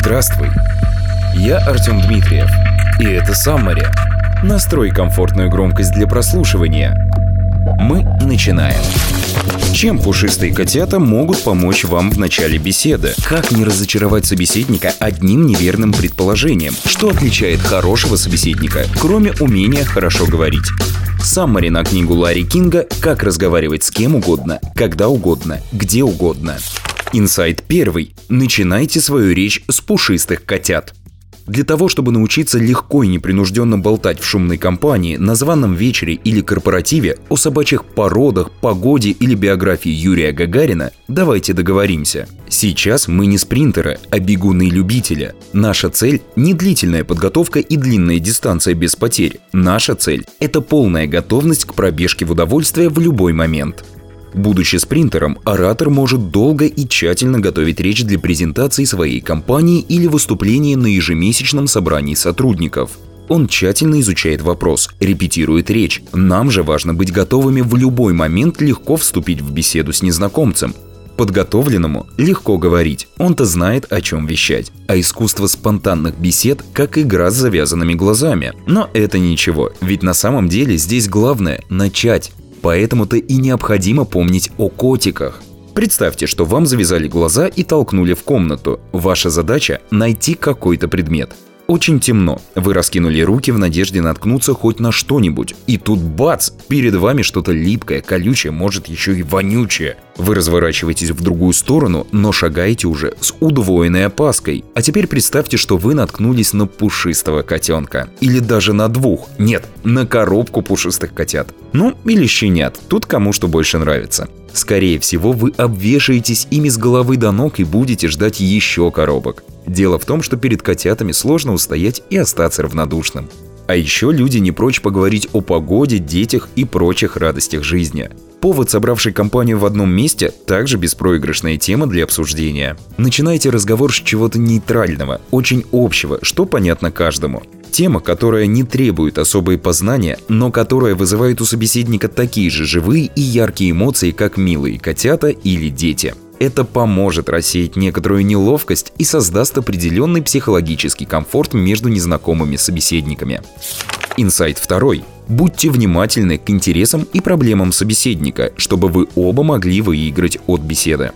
Здравствуй, я Артем Дмитриев, и это Саммари. Настрой комфортную громкость для прослушивания. Мы начинаем. Чем пушистые котята могут помочь вам в начале беседы? Как не разочаровать собеседника одним неверным предположением? Что отличает хорошего собеседника, кроме умения хорошо говорить? Саммари на книгу Ларри Кинга «Как разговаривать с кем угодно, когда угодно, где угодно». Инсайт первый. Начинайте свою речь с пушистых котят. Для того, чтобы научиться легко и непринужденно болтать в шумной компании, на званом вечере или корпоративе о собачьих породах, погоде или биографии Юрия Гагарина, давайте договоримся. Сейчас мы не спринтеры, а бегуны-любители. Наша цель – не длительная подготовка и длинная дистанция без потерь. Наша цель – это полная готовность к пробежке в удовольствие в любой момент. Будучи спринтером, оратор может долго и тщательно готовить речь для презентации своей компании или выступления на ежемесячном собрании сотрудников. Он тщательно изучает вопрос, репетирует речь. Нам же важно быть готовыми в любой момент легко вступить в беседу с незнакомцем. Подготовленному легко говорить, он-то знает, о чем вещать. А искусство спонтанных бесед как игра с завязанными глазами. Но это ничего, ведь на самом деле здесь главное – начать. Поэтому-то и необходимо помнить о котиках. Представьте, что вам завязали глаза и толкнули в комнату. Ваша задача – найти какой-то предмет. Очень темно. Вы раскинули руки в надежде наткнуться хоть на что-нибудь. И тут бац! Перед вами что-то липкое, колючее, может еще и вонючее. Вы разворачиваетесь в другую сторону, но шагаете уже с удвоенной опаской. А теперь представьте, что вы наткнулись на пушистого котенка. Или даже на двух. Нет, на коробку пушистых котят. Ну, или щенят. Тут кому что больше нравится. Скорее всего, вы обвешаетесь ими с головы до ног и будете ждать еще коробок. Дело в том, что перед котятами сложно устоять и остаться равнодушным. А еще люди не прочь поговорить о погоде, детях и прочих радостях жизни. Повод, собравший компанию в одном месте, также беспроигрышная тема для обсуждения. Начинайте разговор с чего-то нейтрального, очень общего, что понятно каждому. Тема, которая не требует особой познания, но которая вызывает у собеседника такие же живые и яркие эмоции, как милые котята или дети. Это поможет рассеять некоторую неловкость и создаст определенный психологический комфорт между незнакомыми собеседниками. Инсайт второй. Будьте внимательны к интересам и проблемам собеседника, чтобы вы оба могли выиграть от беседы.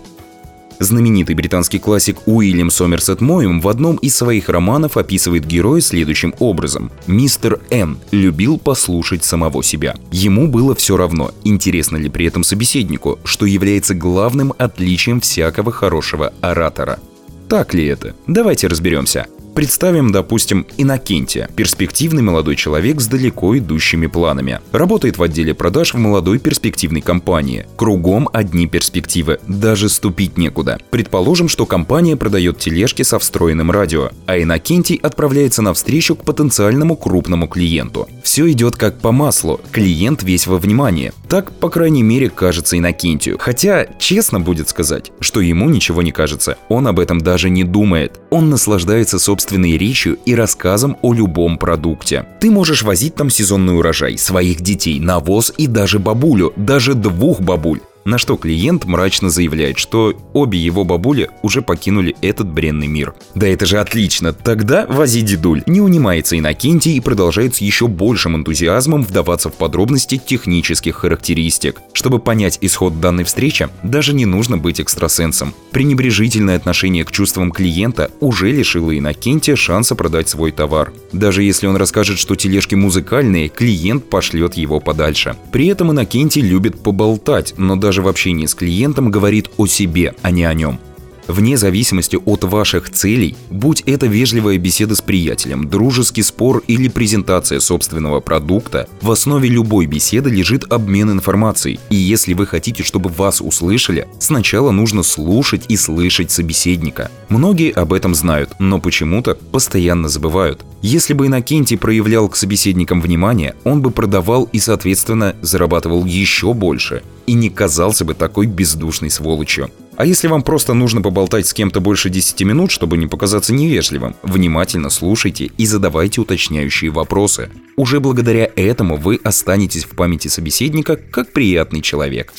Знаменитый британский классик Уильям Сомерсет Моем в одном из своих романов описывает героя следующим образом. Мистер Н любил послушать самого себя. Ему было все равно, интересно ли при этом собеседнику, что является главным отличием всякого хорошего оратора. Так ли это? Давайте разберемся. Представим, допустим, Иннокентия, перспективный молодой человек с далеко идущими планами. Работает в отделе продаж в молодой перспективной компании. Кругом одни перспективы, даже ступить некуда. Предположим, что компания продает тележки со встроенным радио, а Иннокентий отправляется на встречу к потенциальному крупному клиенту. Все идет как по маслу, клиент весь во внимании. Так, по крайней мере, кажется Иннокентию. Хотя, честно будет сказать, что ему ничего не кажется, он об этом даже не думает. Он наслаждается собственным собственной речью и рассказом о любом продукте. Ты можешь возить там сезонный урожай, своих детей, навоз и даже бабулю, даже двух бабуль. На что клиент мрачно заявляет, что обе его бабули уже покинули этот бренный мир. Да это же отлично, тогда вози дедуль. Не унимается Иннокентий и продолжает с еще большим энтузиазмом вдаваться в подробности технических характеристик. Чтобы понять исход данной встречи, даже не нужно быть экстрасенсом. Пренебрежительное отношение к чувствам клиента уже лишило Иннокентия шанса продать свой товар. Даже если он расскажет, что тележки музыкальные, клиент пошлет его подальше. При этом Иннокентий любит поболтать, но даже даже в общении с клиентом говорит о себе, а не о нем. Вне зависимости от ваших целей, будь это вежливая беседа с приятелем, дружеский спор или презентация собственного продукта, в основе любой беседы лежит обмен информацией. И если вы хотите, чтобы вас услышали, сначала нужно слушать и слышать собеседника. Многие об этом знают, но почему-то постоянно забывают. Если бы Иннокентий проявлял к собеседникам внимание, он бы продавал и, соответственно, зарабатывал еще больше и не казался бы такой бездушной сволочью. А если вам просто нужно поболтать с кем-то больше 10 минут, чтобы не показаться невежливым, внимательно слушайте и задавайте уточняющие вопросы. Уже благодаря этому вы останетесь в памяти собеседника как приятный человек.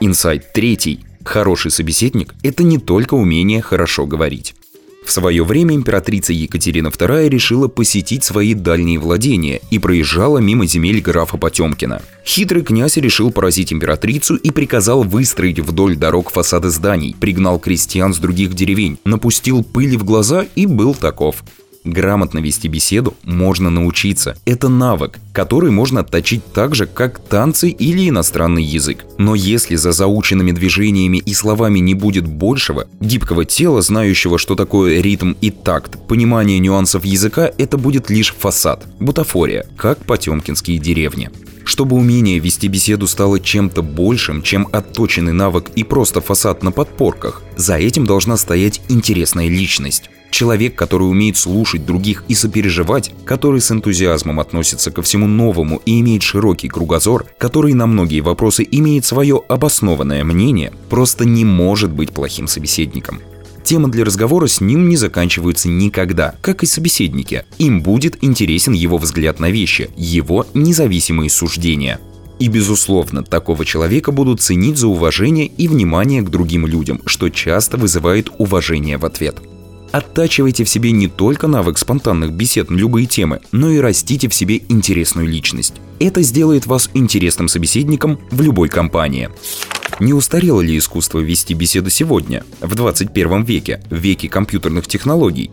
Инсайт третий. Хороший собеседник – это не только умение хорошо говорить. В свое время императрица Екатерина II решила посетить свои дальние владения и проезжала мимо земель графа Потемкина. Хитрый князь решил поразить императрицу и приказал выстроить вдоль дорог фасады зданий, пригнал крестьян с других деревень, напустил пыли в глаза и был таков. Грамотно вести беседу можно научиться. Это навык, который можно отточить так же, как танцы или иностранный язык. Но если за заученными движениями и словами не будет большего, гибкого тела, знающего, что такое ритм и такт, понимание нюансов языка, это будет лишь фасад, бутафория, как потемкинские деревни. Чтобы умение вести беседу стало чем-то большим, чем отточенный навык и просто фасад на подпорках, за этим должна стоять интересная личность. Человек, который умеет слушать других и сопереживать, который с энтузиазмом относится ко всему новому и имеет широкий кругозор, который на многие вопросы имеет свое обоснованное мнение, просто не может быть плохим собеседником. Темы для разговора с ним не заканчиваются никогда, как и собеседники. Им будет интересен его взгляд на вещи, его независимые суждения. И, безусловно, такого человека будут ценить за уважение и внимание к другим людям, что часто вызывает уважение в ответ. Оттачивайте в себе не только навык спонтанных бесед на любые темы, но и растите в себе интересную личность. Это сделает вас интересным собеседником в любой компании. Не устарело ли искусство вести беседу сегодня, в 21 веке, в веке компьютерных технологий?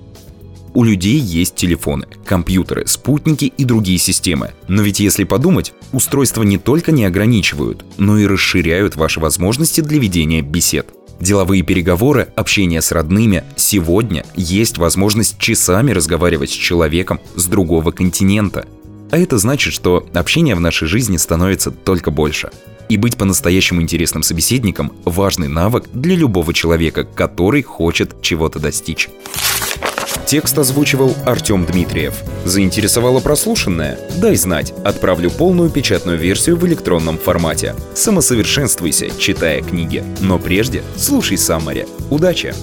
У людей есть телефоны, компьютеры, спутники и другие системы. Но ведь если подумать, устройства не только не ограничивают, но и расширяют ваши возможности для ведения бесед. Деловые переговоры, общение с родными. Сегодня есть возможность часами разговаривать с человеком с другого континента. А это значит, что общение в нашей жизни становится только больше. И быть по-настоящему интересным собеседником – важный навык для любого человека, который хочет чего-то достичь. Текст озвучивал Артем Дмитриев. Заинтересовало прослушанное? Дай знать, отправлю полную печатную версию в электронном формате. Самосовершенствуйся, читая книги. Но прежде слушай Саммари. Удачи!